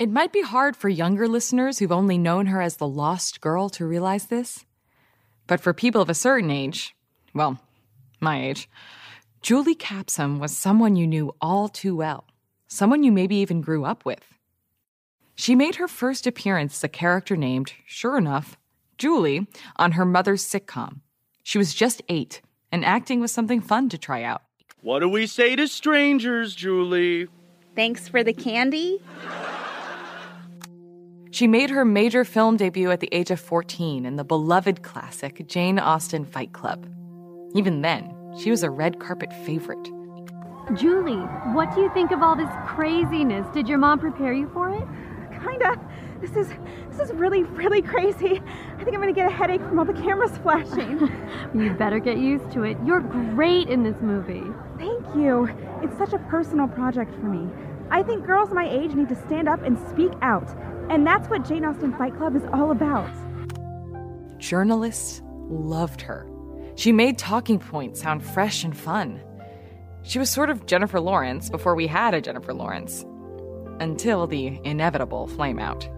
It might be hard for younger listeners who've only known her as the lost girl to realize this. But for people of a certain age, well, my age, Julie Capsum was someone you knew all too well, someone you maybe even grew up with. She made her first appearance as a character named, sure enough, Julie, on her mother's sitcom. She was just eight, and acting was something fun to try out. What do we say to strangers, Julie? Thanks for the candy. She made her major film debut at the age of 14 in the beloved classic Jane Austen Fight Club. Even then, she was a red carpet favorite. Julie, what do you think of all this craziness? Did your mom prepare you for it? Kinda. This is this is really really crazy. I think I'm gonna get a headache from all the cameras flashing. you better get used to it. You're great in this movie. Thank you. It's such a personal project for me. I think girls my age need to stand up and speak out. And that's what Jane Austen Fight Club is all about. Journalists loved her. She made talking points sound fresh and fun. She was sort of Jennifer Lawrence before we had a Jennifer Lawrence. Until the inevitable flame out.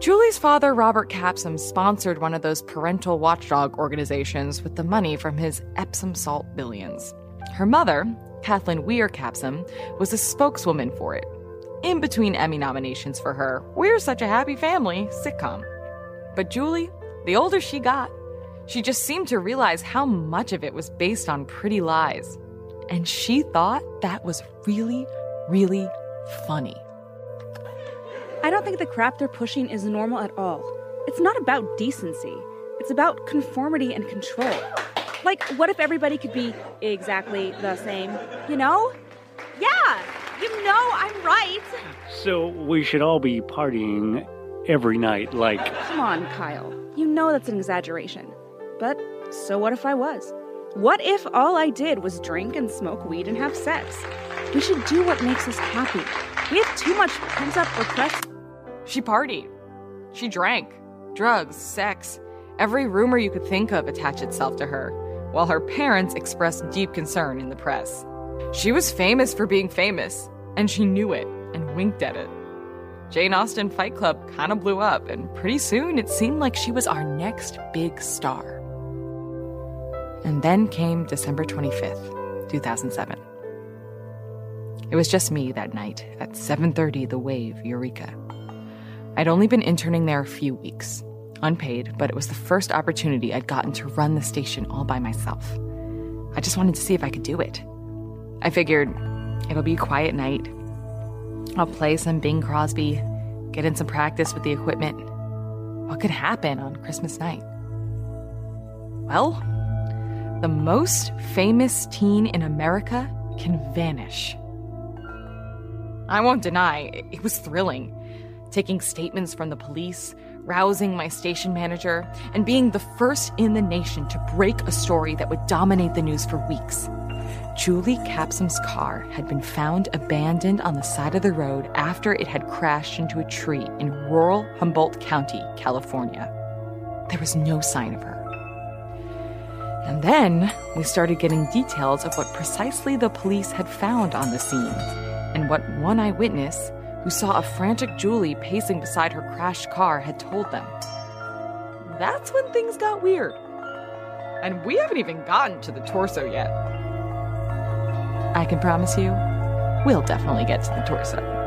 Julie's father, Robert Capsum, sponsored one of those parental watchdog organizations with the money from his Epsom salt billions. Her mother, Kathleen Weir Capsum, was a spokeswoman for it. In between Emmy nominations for her We're Such a Happy Family sitcom. But Julie, the older she got, she just seemed to realize how much of it was based on pretty lies. And she thought that was really, really funny. I don't think the crap they're pushing is normal at all. It's not about decency, it's about conformity and control. Like, what if everybody could be exactly the same? You know? Yeah, you know I'm right. So we should all be partying every night, like. Come on, Kyle. You know that's an exaggeration. But so what if I was? What if all I did was drink and smoke weed and have sex? We should do what makes us happy. We have too much pent up repressed. She partied. She drank. Drugs, sex. Every rumor you could think of attached itself to her, while her parents expressed deep concern in the press. She was famous for being famous, and she knew it and winked at it. Jane Austen Fight Club kind of blew up, and pretty soon it seemed like she was our next big star. And then came December 25th, 2007. It was just me that night at 7:30 The Wave, Eureka. I'd only been interning there a few weeks, unpaid, but it was the first opportunity I'd gotten to run the station all by myself. I just wanted to see if I could do it. I figured it'll be a quiet night. I'll play some Bing Crosby, get in some practice with the equipment. What could happen on Christmas night? Well, the most famous teen in America can vanish. I won't deny, it was thrilling. Taking statements from the police, rousing my station manager, and being the first in the nation to break a story that would dominate the news for weeks. Julie Capsum's car had been found abandoned on the side of the road after it had crashed into a tree in rural Humboldt County, California. There was no sign of her. And then we started getting details of what precisely the police had found on the scene, and what one eyewitness, who saw a frantic Julie pacing beside her crashed car, had told them. That's when things got weird. And we haven't even gotten to the torso yet. I can promise you, we'll definitely get to the torso.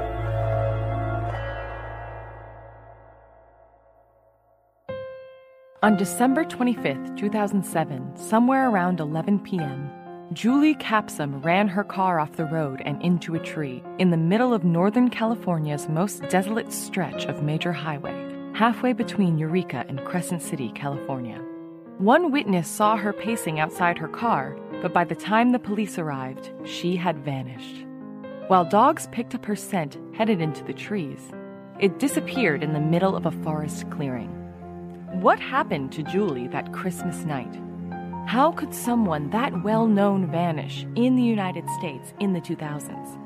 On December 25th, 2007, somewhere around 11 p.m., Julie Capsum ran her car off the road and into a tree in the middle of Northern California's most desolate stretch of major highway, halfway between Eureka and Crescent City, California. One witness saw her pacing outside her car, but by the time the police arrived, she had vanished. While dogs picked up her scent headed into the trees, it disappeared in the middle of a forest clearing. What happened to Julie that Christmas night? How could someone that well known vanish in the United States in the 2000s?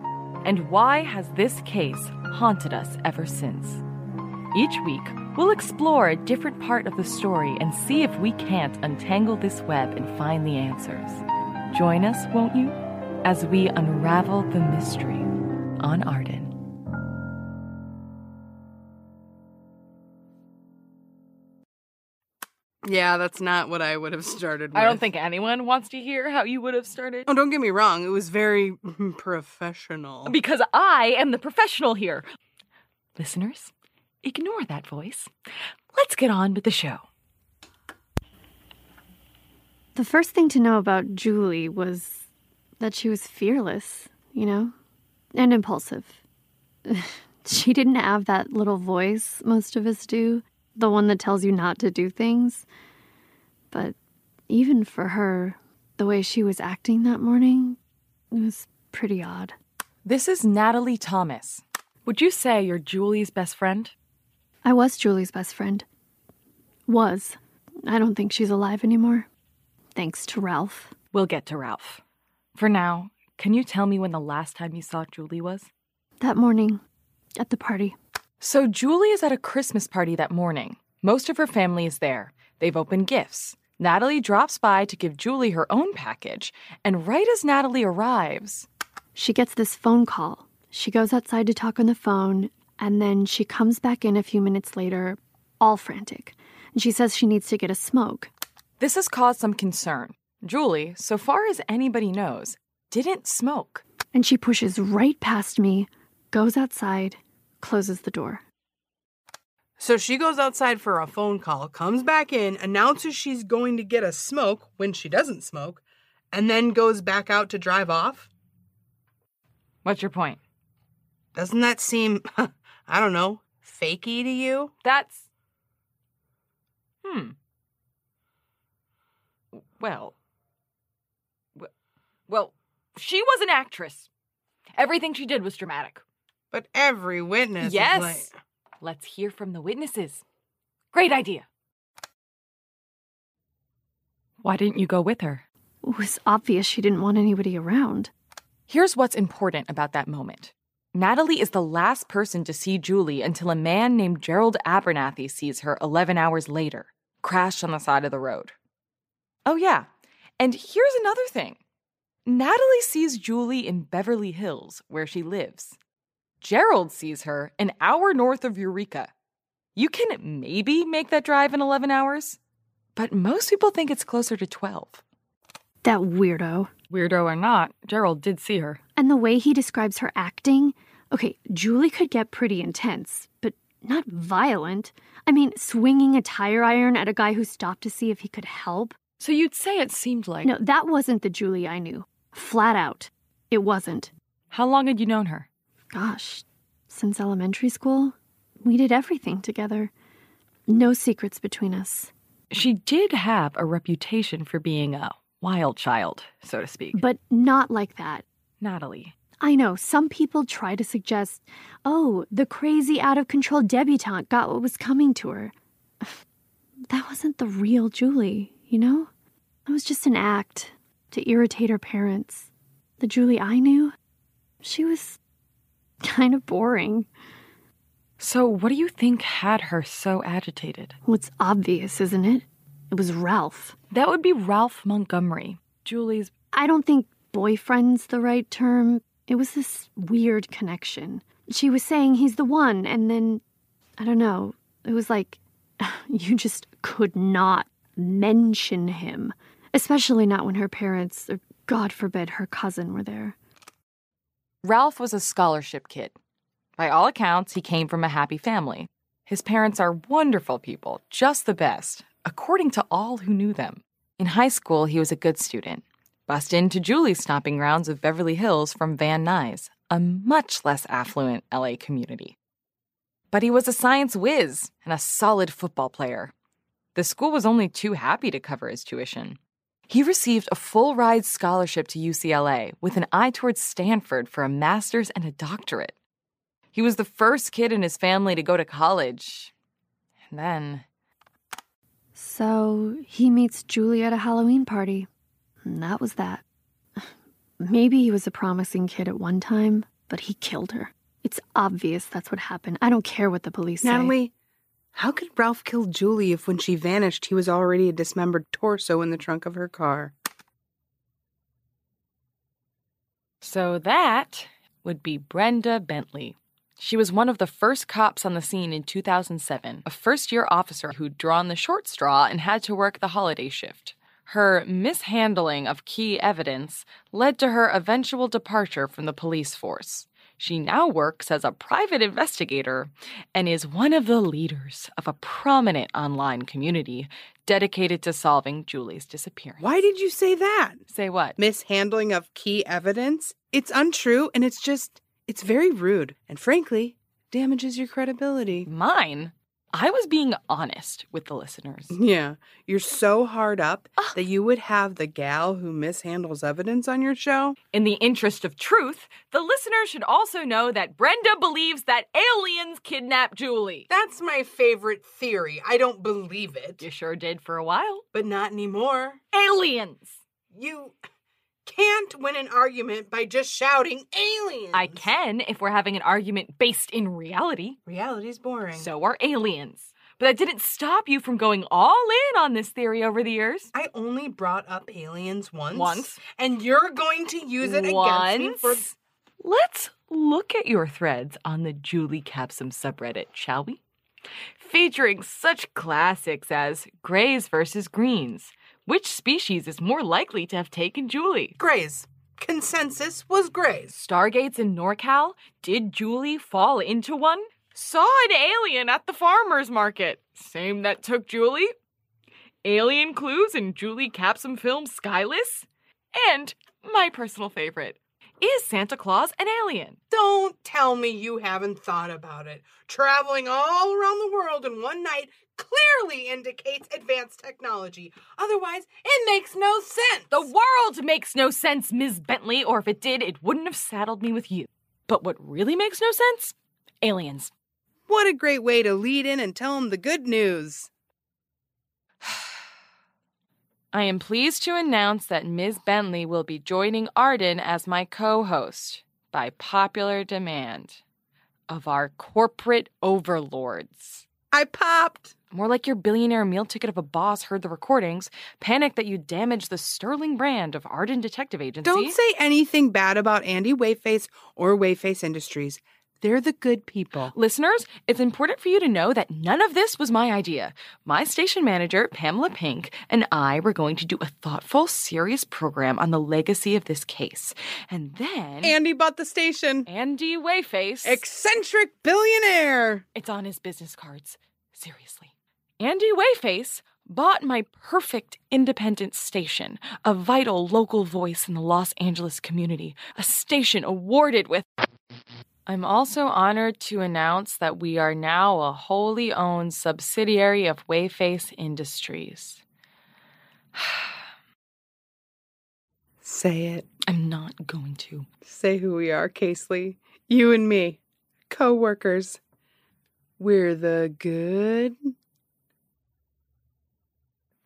And why has this case haunted us ever since? Each week, we'll explore a different part of the story and see if we can't untangle this web and find the answers. Join us, won't you, as we unravel the mystery on Arden. Yeah, that's not what I would have started with. I don't think anyone wants to hear how you would have started. Oh, don't get me wrong. It was very professional. Because I am the professional here. Listeners, ignore that voice. Let's get on with the show. The first thing to know about Julie was that she was fearless, you know, and impulsive. she didn't have that little voice most of us do, the one that tells you not to do things. But even for her, the way she was acting that morning it was pretty odd. This is Natalie Thomas. Would you say you're Julie's best friend? I was Julie's best friend. Was. I don't think she's alive anymore. Thanks to Ralph. We'll get to Ralph. For now, can you tell me when the last time you saw Julie was? That morning, at the party. So, Julie is at a Christmas party that morning. Most of her family is there. They've opened gifts. Natalie drops by to give Julie her own package, and right as Natalie arrives, She gets this phone call. She goes outside to talk on the phone, and then she comes back in a few minutes later, all frantic. And she says she needs to get a smoke. this has caused some concern. Julie, so far as anybody knows, didn't smoke. And she pushes right past me, goes outside, closes the door. So she goes outside for a phone call, comes back in, announces she's going to get a smoke when she doesn't smoke, and then goes back out to drive off? What's your point? Doesn't that seem, I don't know, fakey to you? That's. Hmm. Well. Well, she was an actress. Everything she did was dramatic. But every witness yes. is like, Let's hear from the witnesses. Great idea. Why didn't you go with her? It was obvious she didn't want anybody around. Here's what's important about that moment. Natalie is the last person to see Julie until a man named Gerald Abernathy sees her 11 hours later, crashed on the side of the road. Oh, yeah. And here's another thing Natalie sees Julie in Beverly Hills, where she lives. Gerald sees her an hour north of Eureka. You can maybe make that drive in 11 hours, but most people think it's closer to 12. That weirdo. Weirdo or not, Gerald did see her. And the way he describes her acting okay, Julie could get pretty intense, but not violent. I mean, swinging a tire iron at a guy who stopped to see if he could help. So you'd say it seemed like. No, that wasn't the Julie I knew. Flat out. It wasn't. How long had you known her? Gosh, since elementary school, we did everything together. No secrets between us. She did have a reputation for being a wild child, so to speak. But not like that. Natalie. I know some people try to suggest, oh, the crazy, out of control debutante got what was coming to her. That wasn't the real Julie, you know? It was just an act to irritate her parents. The Julie I knew, she was kind of boring. So, what do you think had her so agitated? What's obvious, isn't it? It was Ralph. That would be Ralph Montgomery, Julie's. I don't think boyfriend's the right term. It was this weird connection. She was saying he's the one, and then, I don't know, it was like you just could not mention him, especially not when her parents, or God forbid, her cousin were there. Ralph was a scholarship kid. By all accounts, he came from a happy family. His parents are wonderful people, just the best, according to all who knew them. In high school, he was a good student. Bust into Julie's stomping grounds of Beverly Hills from Van Nuys, a much less affluent LA community. But he was a science whiz and a solid football player. The school was only too happy to cover his tuition. He received a full ride scholarship to UCLA with an eye towards Stanford for a master's and a doctorate. He was the first kid in his family to go to college. And then. So he meets Julie at a Halloween party. And that was that. Maybe he was a promising kid at one time, but he killed her. It's obvious that's what happened. I don't care what the police say. Natalie, how could Ralph kill Julie if when she vanished he was already a dismembered torso in the trunk of her car? So that would be Brenda Bentley. She was one of the first cops on the scene in 2007, a first year officer who'd drawn the short straw and had to work the holiday shift. Her mishandling of key evidence led to her eventual departure from the police force. She now works as a private investigator and is one of the leaders of a prominent online community dedicated to solving Julie's disappearance. Why did you say that? Say what? Mishandling of key evidence? It's untrue and it's just, it's very rude and frankly, damages your credibility. Mine? I was being honest with the listeners. Yeah, you're so hard up ah. that you would have the gal who mishandles evidence on your show. In the interest of truth, the listeners should also know that Brenda believes that aliens kidnapped Julie. That's my favorite theory. I don't believe it. You sure did for a while. But not anymore. Aliens! You can't win an argument by just shouting aliens. I can if we're having an argument based in reality. Reality's boring. So are aliens. But that didn't stop you from going all in on this theory over the years. I only brought up aliens once. Once. And you're going to use it Once. against me for. Let's look at your threads on the Julie Capsum subreddit, shall we? Featuring such classics as Grays versus Greens. Which species is more likely to have taken Julie? Grays. Consensus was Grays. Stargates in NorCal? Did Julie fall into one? Saw an alien at the farmer's market. Same that took Julie? Alien clues in Julie Capsum film Skyless? And my personal favorite is Santa Claus an alien? Don't tell me you haven't thought about it. Traveling all around the world in one night clearly indicates advanced technology. Otherwise, it makes no sense. The world makes no sense, Ms. Bentley, or if it did, it wouldn't have saddled me with you. But what really makes no sense? Aliens. What a great way to lead in and tell them the good news. I am pleased to announce that Ms. Bentley will be joining Arden as my co host by popular demand of our corporate overlords. I popped. More like your billionaire meal ticket of a boss heard the recordings, panicked that you damaged the sterling brand of Arden Detective Agency. Don't say anything bad about Andy Wayface or Wayface Industries. They're the good people. Listeners, it's important for you to know that none of this was my idea. My station manager, Pamela Pink, and I were going to do a thoughtful, serious program on the legacy of this case. And then. Andy bought the station. Andy Wayface. Eccentric billionaire. It's on his business cards. Seriously. Andy Wayface bought my perfect independent station, a vital local voice in the Los Angeles community, a station awarded with. I'm also honored to announce that we are now a wholly owned subsidiary of Wayface Industries. Say it. I'm not going to. Say who we are, Casely. You and me. Co workers. We're the good.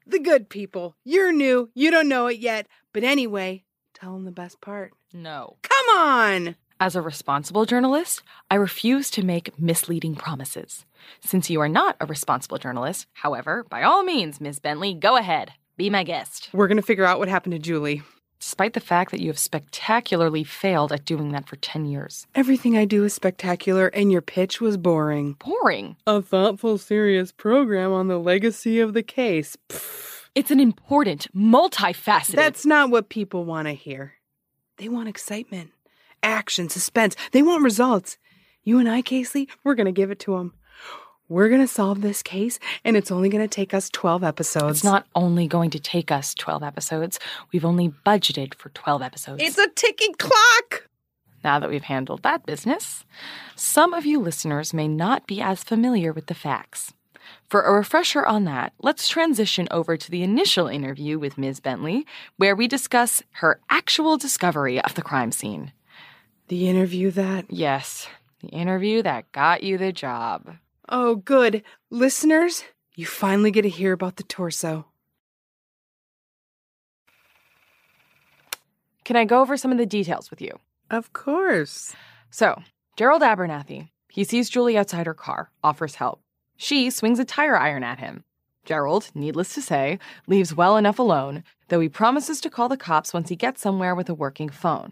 The good people. You're new. You don't know it yet. But anyway, tell them the best part. No. Come on! As a responsible journalist, I refuse to make misleading promises. Since you are not a responsible journalist, however, by all means, Ms. Bentley, go ahead. Be my guest. We're going to figure out what happened to Julie. Despite the fact that you have spectacularly failed at doing that for 10 years. Everything I do is spectacular, and your pitch was boring. Boring. A thoughtful, serious program on the legacy of the case. Pfft. It's an important, multifaceted. That's not what people want to hear. They want excitement, action, suspense. They want results. You and I, Casey, we're going to give it to them. We're going to solve this case, and it's only going to take us 12 episodes. It's not only going to take us 12 episodes, we've only budgeted for 12 episodes. It's a ticking clock! Now that we've handled that business, some of you listeners may not be as familiar with the facts. For a refresher on that, let's transition over to the initial interview with Ms. Bentley, where we discuss her actual discovery of the crime scene. The interview that. Yes, the interview that got you the job. Oh, good. Listeners, you finally get to hear about the torso. Can I go over some of the details with you? Of course. So, Gerald Abernathy, he sees Julie outside her car, offers help. She swings a tire iron at him. Gerald, needless to say, leaves well enough alone, though he promises to call the cops once he gets somewhere with a working phone.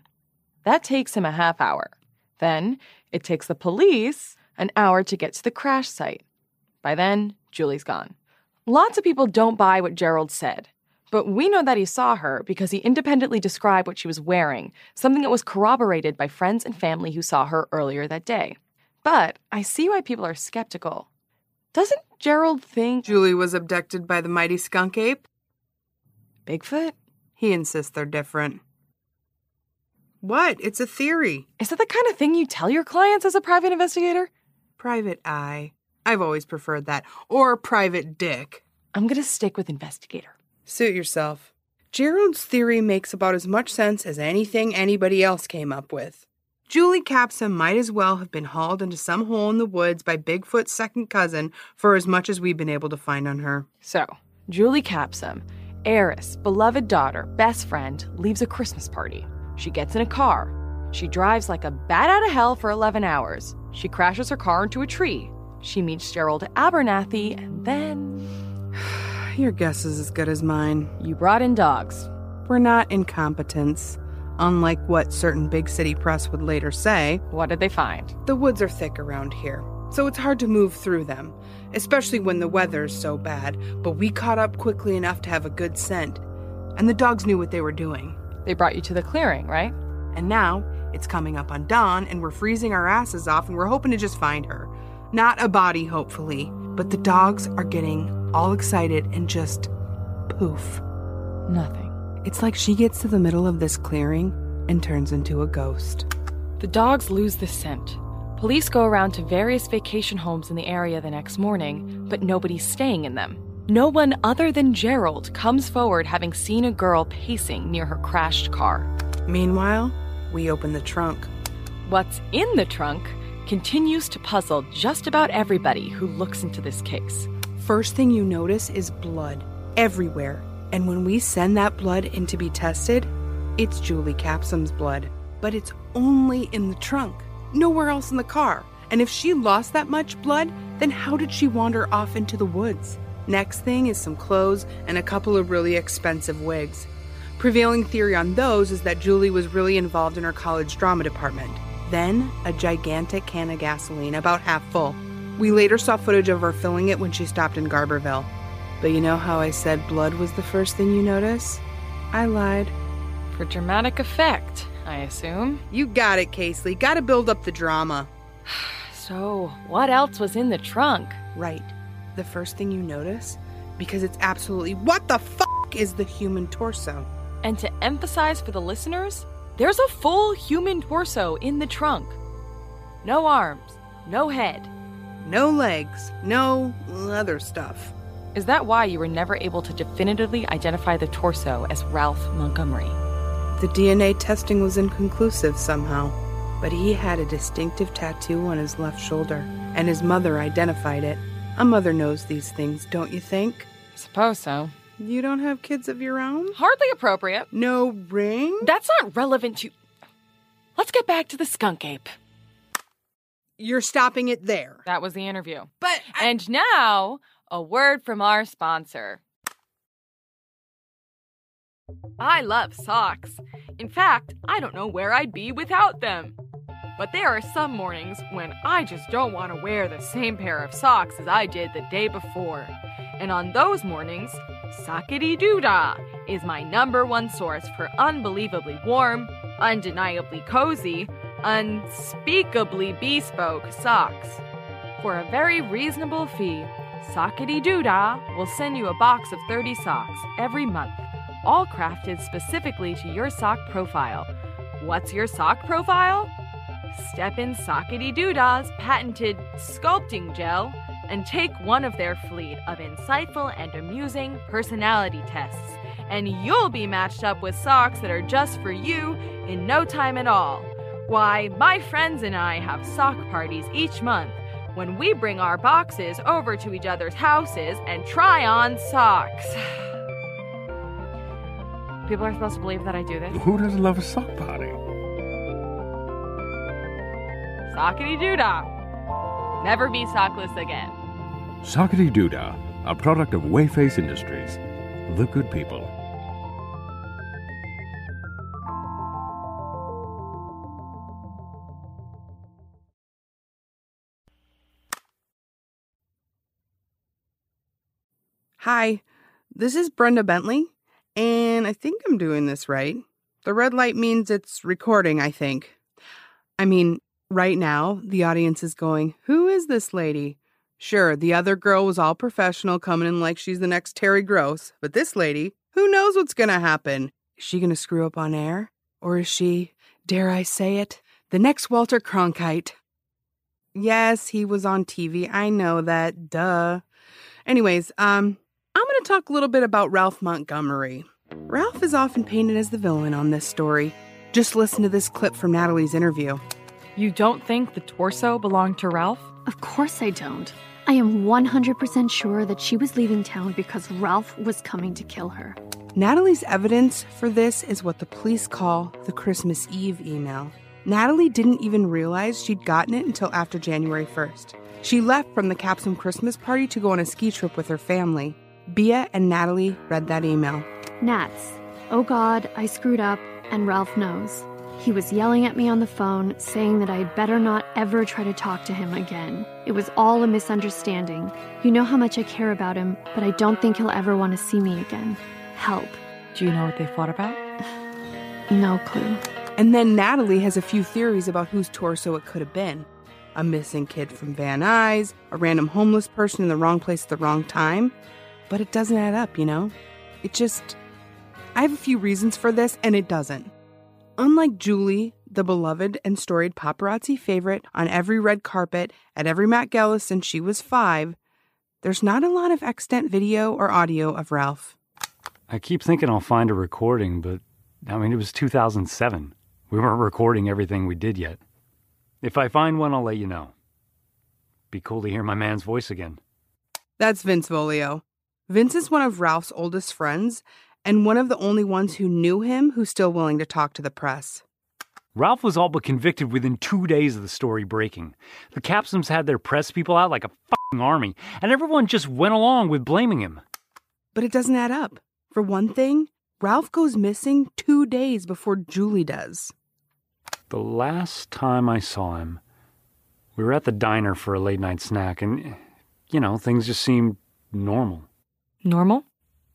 That takes him a half hour. Then, it takes the police an hour to get to the crash site. By then, Julie's gone. Lots of people don't buy what Gerald said, but we know that he saw her because he independently described what she was wearing, something that was corroborated by friends and family who saw her earlier that day. But I see why people are skeptical. Doesn't Gerald think Julie was abducted by the mighty skunk ape? Bigfoot? He insists they're different. What? It's a theory. Is that the kind of thing you tell your clients as a private investigator? Private eye. I've always preferred that. Or private dick. I'm gonna stick with investigator. Suit yourself. Gerald's theory makes about as much sense as anything anybody else came up with. Julie Capsum might as well have been hauled into some hole in the woods by Bigfoot's second cousin for as much as we've been able to find on her. So, Julie Capsum, heiress, beloved daughter, best friend, leaves a Christmas party. She gets in a car. She drives like a bat out of hell for 11 hours. She crashes her car into a tree. She meets Gerald Abernathy, and then. Your guess is as good as mine. You brought in dogs. We're not incompetents. Unlike what certain big city press would later say, What did they find? the woods are thick around here, so it's hard to move through them, especially when the weather's so bad. But we caught up quickly enough to have a good scent, and the dogs knew what they were doing. They brought you to the clearing, right? And now it's coming up on dawn, and we're freezing our asses off, and we're hoping to just find her. Not a body, hopefully, but the dogs are getting all excited and just poof. Nothing. It's like she gets to the middle of this clearing and turns into a ghost. The dogs lose the scent. Police go around to various vacation homes in the area the next morning, but nobody's staying in them. No one other than Gerald comes forward having seen a girl pacing near her crashed car. Meanwhile, we open the trunk. What's in the trunk continues to puzzle just about everybody who looks into this case. First thing you notice is blood everywhere. And when we send that blood in to be tested, it's Julie Capsum's blood. But it's only in the trunk, nowhere else in the car. And if she lost that much blood, then how did she wander off into the woods? Next thing is some clothes and a couple of really expensive wigs. Prevailing theory on those is that Julie was really involved in her college drama department. Then, a gigantic can of gasoline, about half full. We later saw footage of her filling it when she stopped in Garberville. But you know how I said blood was the first thing you notice? I lied. For dramatic effect, I assume. You got it, Casely. Gotta build up the drama. So, what else was in the trunk? Right. The first thing you notice, because it's absolutely what the fuck is the human torso? And to emphasize for the listeners, there's a full human torso in the trunk. No arms, no head. No legs, no other stuff. Is that why you were never able to definitively identify the torso as Ralph Montgomery? The DNA testing was inconclusive somehow, but he had a distinctive tattoo on his left shoulder, and his mother identified it. A mother knows these things, don't you think? Suppose so. You don't have kids of your own? Hardly appropriate. No ring? That's not relevant to. Let's get back to the skunk ape. You're stopping it there. That was the interview. But. I- And now, a word from our sponsor. I love socks. In fact, I don't know where I'd be without them. But there are some mornings when I just don't want to wear the same pair of socks as I did the day before. And on those mornings, Sockety Doodah is my number one source for unbelievably warm, undeniably cozy, unspeakably bespoke socks. For a very reasonable fee, Sockety Doodah will send you a box of 30 socks every month, all crafted specifically to your sock profile. What's your sock profile? Step in Sockety Doodah's patented sculpting gel, and take one of their fleet of insightful and amusing personality tests, and you'll be matched up with socks that are just for you in no time at all. Why, my friends and I have sock parties each month when we bring our boxes over to each other's houses and try on socks. People are supposed to believe that I do this. Who doesn't love a sock party? Sockety doodah. Never be sockless again. Sockety Doodah, a product of Wayface Industries. The good people. Hi, this is Brenda Bentley, and I think I'm doing this right. The red light means it's recording, I think. I mean, right now, the audience is going, Who is this lady? Sure, the other girl was all professional, coming in like she's the next Terry Gross, but this lady, who knows what's gonna happen? Is she gonna screw up on air? Or is she, dare I say it, the next Walter Cronkite? Yes, he was on TV. I know that. Duh. Anyways, um, I'm going to talk a little bit about Ralph Montgomery. Ralph is often painted as the villain on this story. Just listen to this clip from Natalie's interview. You don't think the torso belonged to Ralph? Of course I don't. I am 100% sure that she was leaving town because Ralph was coming to kill her. Natalie's evidence for this is what the police call the Christmas Eve email. Natalie didn't even realize she'd gotten it until after January 1st. She left from the Capsum Christmas party to go on a ski trip with her family. Bia and Natalie read that email. Nats, oh God, I screwed up, and Ralph knows. He was yelling at me on the phone, saying that I'd better not ever try to talk to him again. It was all a misunderstanding. You know how much I care about him, but I don't think he'll ever want to see me again. Help. Do you know what they fought about? No clue. And then Natalie has a few theories about whose torso it could have been a missing kid from Van Nuys, a random homeless person in the wrong place at the wrong time. But it doesn't add up, you know? It just. I have a few reasons for this, and it doesn't. Unlike Julie, the beloved and storied paparazzi favorite on every red carpet at every Met Gala since she was five, there's not a lot of extant video or audio of Ralph. I keep thinking I'll find a recording, but I mean, it was 2007. We weren't recording everything we did yet. If I find one, I'll let you know. Be cool to hear my man's voice again. That's Vince Volio. Vince is one of Ralph's oldest friends and one of the only ones who knew him who's still willing to talk to the press. Ralph was all but convicted within two days of the story breaking. The Capsums had their press people out like a fucking army, and everyone just went along with blaming him. But it doesn't add up. For one thing, Ralph goes missing two days before Julie does. The last time I saw him, we were at the diner for a late night snack, and, you know, things just seemed normal. Normal?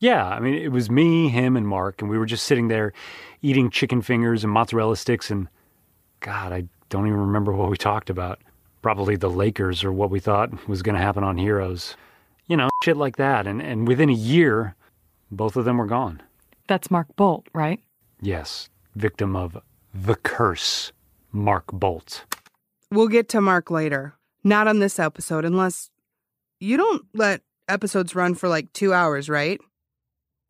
Yeah, I mean, it was me, him, and Mark, and we were just sitting there eating chicken fingers and mozzarella sticks, and God, I don't even remember what we talked about. Probably the Lakers or what we thought was going to happen on Heroes. You know, shit like that. And, and within a year, both of them were gone. That's Mark Bolt, right? Yes, victim of the curse, Mark Bolt. We'll get to Mark later. Not on this episode, unless you don't let episodes run for like two hours, right?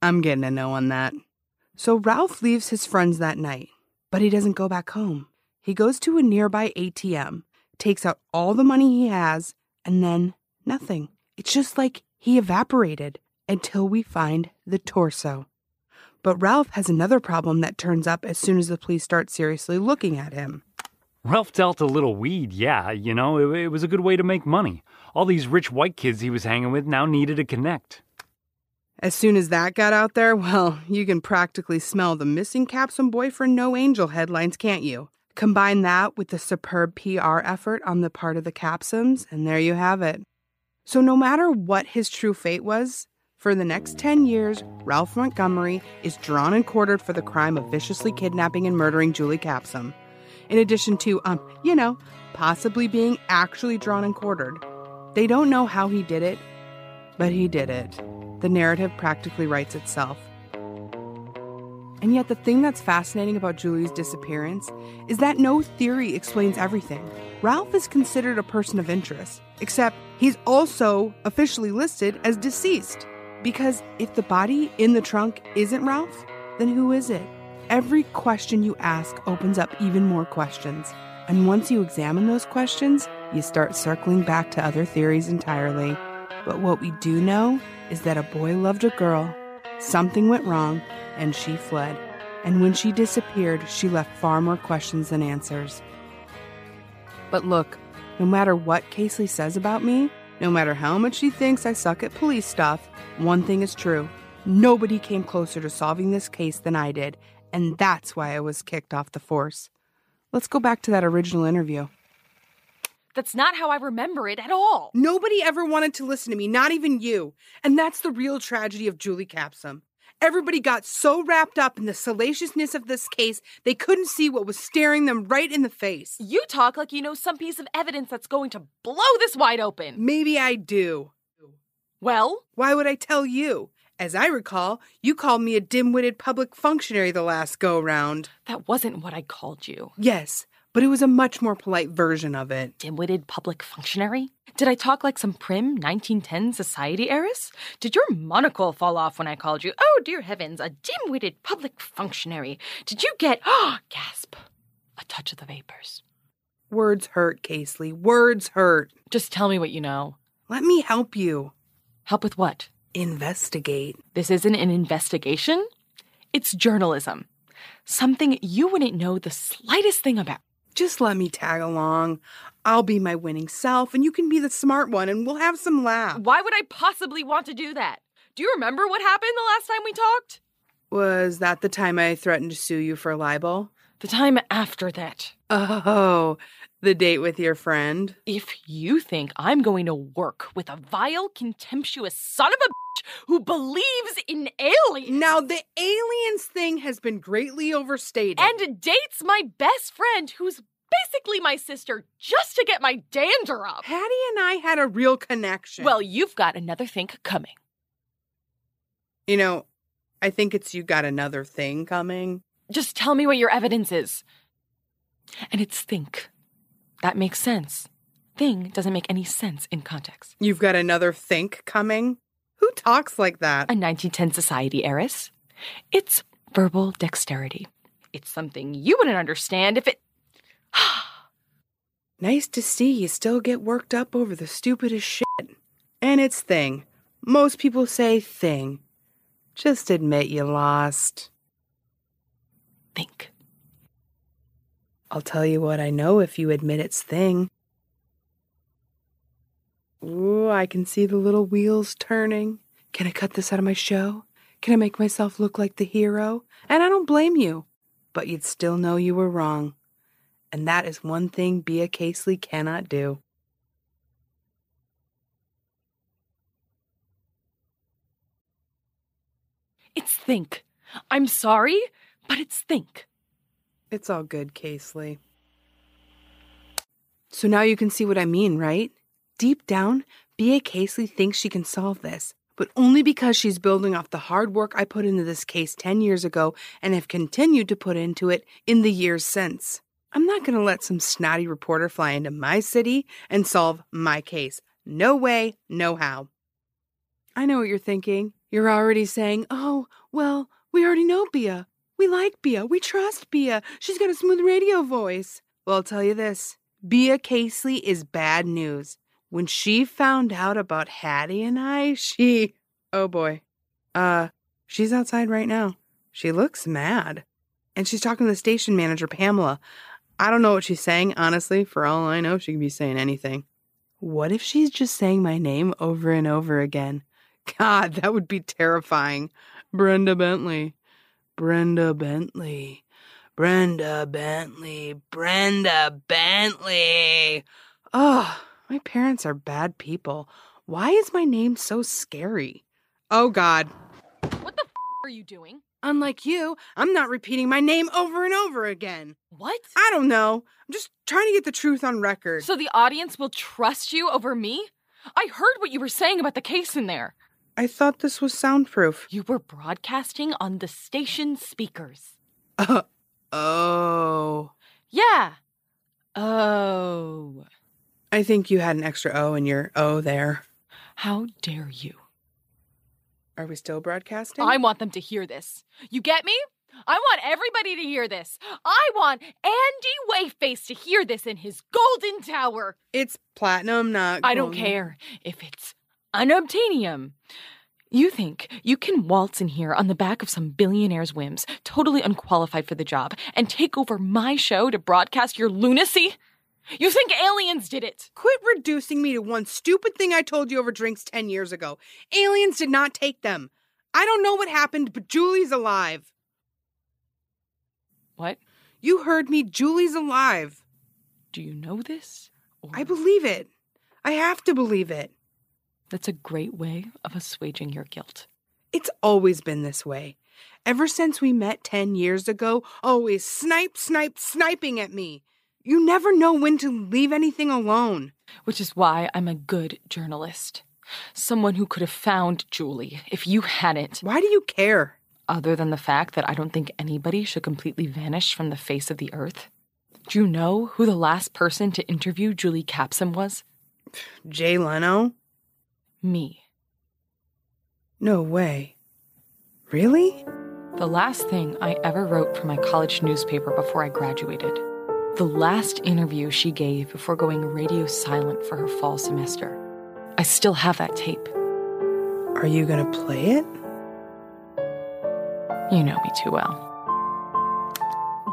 I'm getting a no on that. So Ralph leaves his friends that night, but he doesn't go back home. He goes to a nearby ATM, takes out all the money he has, and then nothing. It's just like he evaporated until we find the torso. But Ralph has another problem that turns up as soon as the police start seriously looking at him. Ralph dealt a little weed, yeah, you know, it, it was a good way to make money. All these rich white kids he was hanging with now needed a connect. As soon as that got out there, well, you can practically smell the missing Capsum boyfriend no angel headlines, can't you? Combine that with the superb PR effort on the part of the Capsums, and there you have it. So, no matter what his true fate was, for the next 10 years, Ralph Montgomery is drawn and quartered for the crime of viciously kidnapping and murdering Julie Capsum. In addition to, um, you know, possibly being actually drawn and quartered. They don't know how he did it, but he did it. The narrative practically writes itself. And yet, the thing that's fascinating about Julie's disappearance is that no theory explains everything. Ralph is considered a person of interest, except he's also officially listed as deceased. Because if the body in the trunk isn't Ralph, then who is it? Every question you ask opens up even more questions. And once you examine those questions, you start circling back to other theories entirely. But what we do know is that a boy loved a girl, something went wrong, and she fled. And when she disappeared, she left far more questions than answers. But look, no matter what Casely says about me, no matter how much she thinks I suck at police stuff, one thing is true. Nobody came closer to solving this case than I did, and that's why I was kicked off the force. Let's go back to that original interview. That's not how I remember it at all. Nobody ever wanted to listen to me, not even you. And that's the real tragedy of Julie Capsum. Everybody got so wrapped up in the salaciousness of this case, they couldn't see what was staring them right in the face. You talk like you know some piece of evidence that's going to blow this wide open. Maybe I do. Well, Why would I tell you? As I recall, you called me a dim witted public functionary the last go round. that wasn't what I called you. Yes, but it was a much more polite version of it. Dim-witted public functionary? Did I talk like some prim 1910 society heiress? Did your monocle fall off when I called you? Oh, dear heavens, a dim-witted public functionary. Did you get, oh, gasp, a touch of the vapors? Words hurt, Casely. Words hurt. Just tell me what you know. Let me help you. Help with what? Investigate. This isn't an investigation. It's journalism. Something you wouldn't know the slightest thing about. Just let me tag along. I'll be my winning self, and you can be the smart one, and we'll have some laughs. Why would I possibly want to do that? Do you remember what happened the last time we talked? Was that the time I threatened to sue you for libel? The time after that. Oh, the date with your friend? If you think I'm going to work with a vile, contemptuous son of a bitch who believes in aliens Now, the aliens thing has been greatly overstated. and dates my best friend who's basically my sister just to get my dander up. Patty and I had a real connection. Well, you've got another thing coming. you know, I think it's you got another thing coming. Just tell me what your evidence is. And it's think. That makes sense. Thing doesn't make any sense in context. You've got another think coming? Who talks like that? A 1910 society heiress. It's verbal dexterity. It's something you wouldn't understand if it. Nice to see you still get worked up over the stupidest shit. And it's thing. Most people say thing. Just admit you lost. Think. I'll tell you what I know if you admit it's thing. Ooh, I can see the little wheels turning. Can I cut this out of my show? Can I make myself look like the hero? And I don't blame you, but you'd still know you were wrong. And that is one thing Bea Casely cannot do. It's think. I'm sorry, but it's think. It's all good, Casely. So now you can see what I mean, right? Deep down, Bea Casely thinks she can solve this, but only because she's building off the hard work I put into this case 10 years ago and have continued to put into it in the years since. I'm not going to let some snotty reporter fly into my city and solve my case. No way, no how. I know what you're thinking. You're already saying, oh, well, we already know Bea. We like Bea. We trust Bea. She's got a smooth radio voice. Well, I'll tell you this Bea Casely is bad news. When she found out about Hattie and I, she. Oh boy. Uh, she's outside right now. She looks mad. And she's talking to the station manager, Pamela. I don't know what she's saying, honestly. For all I know, she could be saying anything. What if she's just saying my name over and over again? God, that would be terrifying. Brenda Bentley. Brenda Bentley. Brenda Bentley. Brenda Bentley. Oh, my parents are bad people. Why is my name so scary? Oh, God. What the f- are you doing? Unlike you, I'm not repeating my name over and over again. What? I don't know. I'm just trying to get the truth on record. So the audience will trust you over me? I heard what you were saying about the case in there. I thought this was soundproof. You were broadcasting on the station speakers. Uh, oh. Yeah. Oh. I think you had an extra O in your O there. How dare you? Are we still broadcasting? I want them to hear this. You get me? I want everybody to hear this. I want Andy Wayface to hear this in his golden tower. It's platinum, not. I don't golden. care if it's unobtainium. You think you can waltz in here on the back of some billionaire's whims, totally unqualified for the job, and take over my show to broadcast your lunacy? You think aliens did it? Quit reducing me to one stupid thing I told you over drinks 10 years ago. Aliens did not take them. I don't know what happened, but Julie's alive. What? You heard me. Julie's alive. Do you know this? Or- I believe it. I have to believe it. That's a great way of assuaging your guilt. It's always been this way. Ever since we met 10 years ago, always snipe, snipe, sniping at me. You never know when to leave anything alone. Which is why I'm a good journalist. Someone who could have found Julie if you hadn't. Why do you care? Other than the fact that I don't think anybody should completely vanish from the face of the earth. Do you know who the last person to interview Julie Capsum was? Jay Leno? Me. No way. Really? The last thing I ever wrote for my college newspaper before I graduated. The last interview she gave before going radio silent for her fall semester. I still have that tape. Are you gonna play it? You know me too well.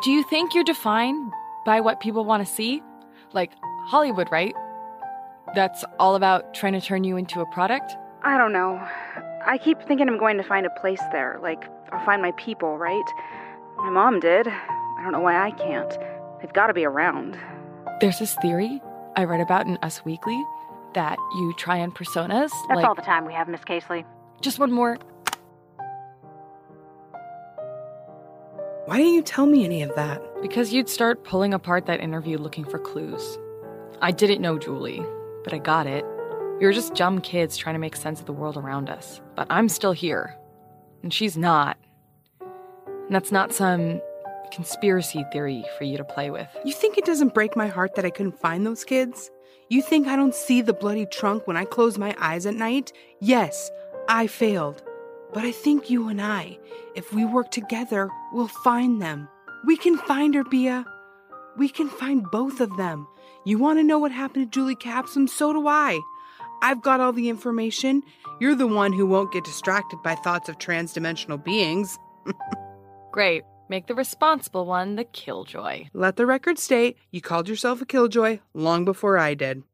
Do you think you're defined by what people want to see? Like Hollywood, right? That's all about trying to turn you into a product? I don't know. I keep thinking I'm going to find a place there. Like, I'll find my people, right? My mom did. I don't know why I can't. They've got to be around. There's this theory I read about in Us Weekly that you try on personas. That's like, all the time we have, Miss Casely. Just one more. Why didn't you tell me any of that? Because you'd start pulling apart that interview looking for clues. I didn't know Julie, but I got it. We were just dumb kids trying to make sense of the world around us. But I'm still here. And she's not. And that's not some conspiracy theory for you to play with. You think it doesn't break my heart that I couldn't find those kids? You think I don't see the bloody trunk when I close my eyes at night? Yes, I failed. But I think you and I, if we work together, we'll find them. We can find her, Bea. We can find both of them. You want to know what happened to Julie Capsum? So do I. I've got all the information. You're the one who won't get distracted by thoughts of transdimensional beings. Great. Make the responsible one the killjoy. Let the record state you called yourself a killjoy long before I did.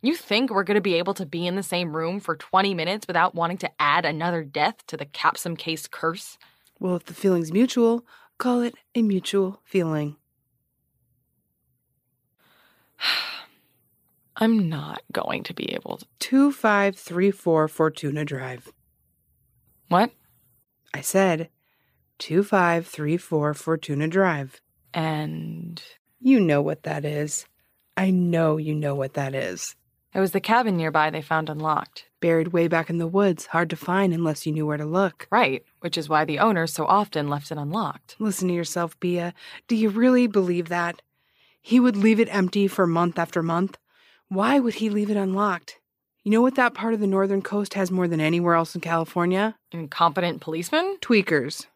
You think we're going to be able to be in the same room for 20 minutes without wanting to add another death to the Capsum case curse? Well, if the feeling's mutual, call it a mutual feeling. I'm not going to be able to. 2534 Fortuna Drive. What? I said 2534 Fortuna Drive. And. You know what that is. I know you know what that is. It was the cabin nearby they found unlocked. Buried way back in the woods, hard to find unless you knew where to look. Right, which is why the owner so often left it unlocked. Listen to yourself, Bea. Do you really believe that? He would leave it empty for month after month? Why would he leave it unlocked? You know what that part of the northern coast has more than anywhere else in California? Incompetent policemen? Tweakers.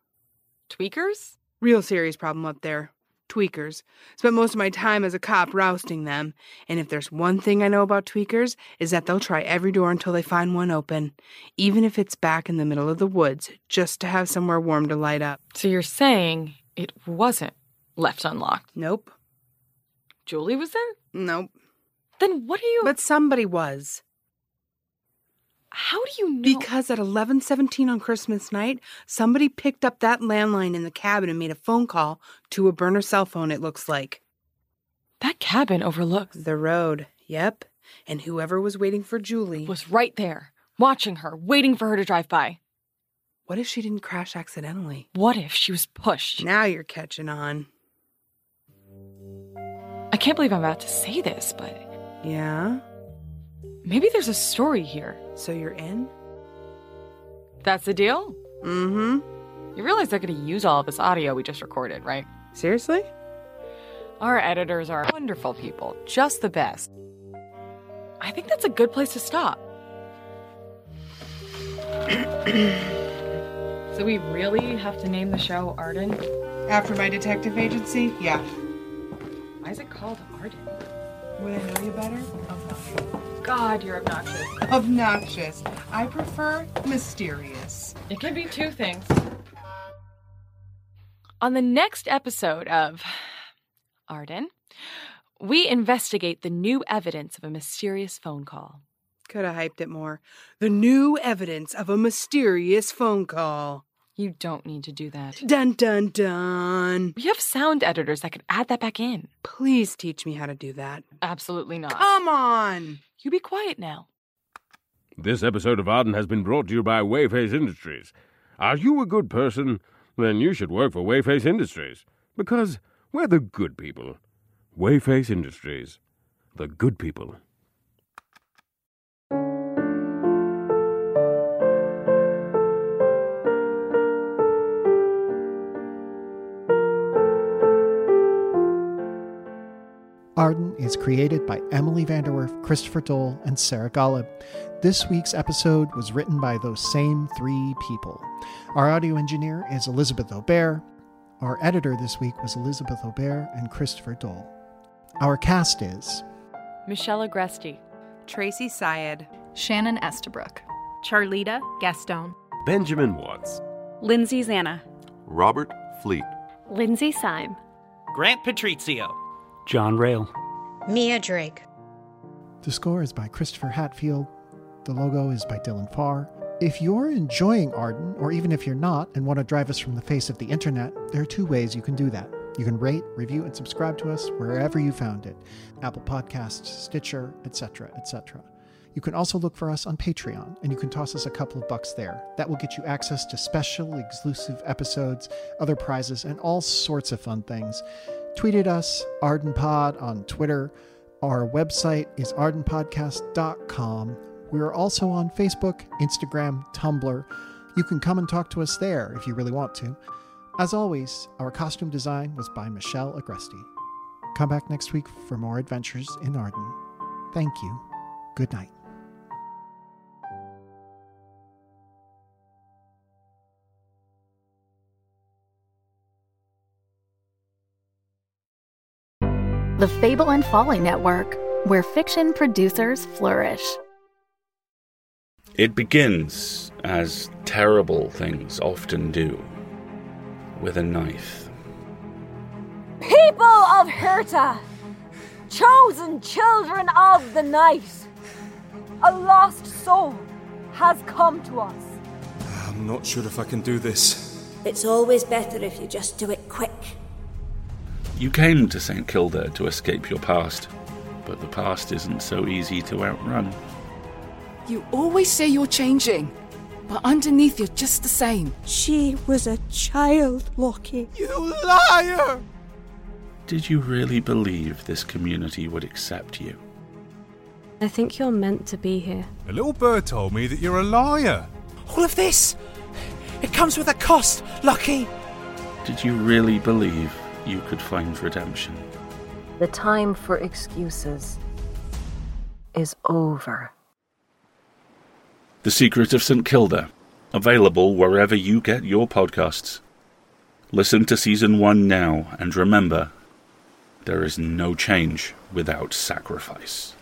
Tweakers? Real serious problem up there. Tweakers. Spent most of my time as a cop rousting them. And if there's one thing I know about tweakers, is that they'll try every door until they find one open, even if it's back in the middle of the woods, just to have somewhere warm to light up. So you're saying it wasn't left unlocked? Nope. Julie was there? Nope. Then what are you. But somebody was. How do you know? Because at 11:17 on Christmas night, somebody picked up that landline in the cabin and made a phone call to a burner cell phone it looks like. That cabin overlooks the road. Yep. And whoever was waiting for Julie was right there, watching her, waiting for her to drive by. What if she didn't crash accidentally? What if she was pushed? Now you're catching on. I can't believe I'm about to say this, but Yeah. maybe there's a story here. So you're in? That's the deal? Mm hmm. You realize they're going to use all of this audio we just recorded, right? Seriously? Our editors are wonderful people, just the best. I think that's a good place to stop. so we really have to name the show Arden? After my detective agency? Yeah. Why is it called Arden? Would I know you better? God, you're obnoxious. Obnoxious. I prefer mysterious. It can be two things. On the next episode of Arden, we investigate the new evidence of a mysterious phone call. Could have hyped it more. The new evidence of a mysterious phone call. You don't need to do that. Dun dun dun. We have sound editors that could add that back in. Please teach me how to do that. Absolutely not. Come on. You be quiet now. This episode of Arden has been brought to you by Wayface Industries. Are you a good person? Then you should work for Wayface Industries. Because we're the good people. Wayface Industries. The good people. Arden is created by Emily VanDerWerff, Christopher Dole, and Sarah Golub. This week's episode was written by those same three people. Our audio engineer is Elizabeth Aubert. Our editor this week was Elizabeth Aubert and Christopher Dole. Our cast is Michelle Agresti, Tracy Syed, Shannon Estabrook, Charlita Gaston, Benjamin Watts, Lindsay Zanna, Robert Fleet, Lindsay Syme, Grant Patrizio, John Rail, Mia Drake. The score is by Christopher Hatfield. The logo is by Dylan Farr. If you're enjoying Arden, or even if you're not and want to drive us from the face of the internet, there are two ways you can do that. You can rate, review, and subscribe to us wherever you found it Apple Podcasts, Stitcher, etc., etc. You can also look for us on Patreon, and you can toss us a couple of bucks there. That will get you access to special, exclusive episodes, other prizes, and all sorts of fun things. Tweet at us, ArdenPod, on Twitter. Our website is ardenpodcast.com. We are also on Facebook, Instagram, Tumblr. You can come and talk to us there if you really want to. As always, our costume design was by Michelle Agresti. Come back next week for more adventures in Arden. Thank you. Good night. The Fable and Folly Network, where fiction producers flourish. It begins, as terrible things often do, with a knife. People of Hirta, chosen children of the night, a lost soul has come to us. I'm not sure if I can do this. It's always better if you just do it quick. You came to St. Kilda to escape your past, but the past isn't so easy to outrun. You always say you're changing, but underneath you're just the same. She was a child, Lockie. You liar! Did you really believe this community would accept you? I think you're meant to be here. A little bird told me that you're a liar. All of this, it comes with a cost, Lucky. Did you really believe you could find redemption? The time for excuses is over. The Secret of St. Kilda, available wherever you get your podcasts. Listen to season one now and remember there is no change without sacrifice.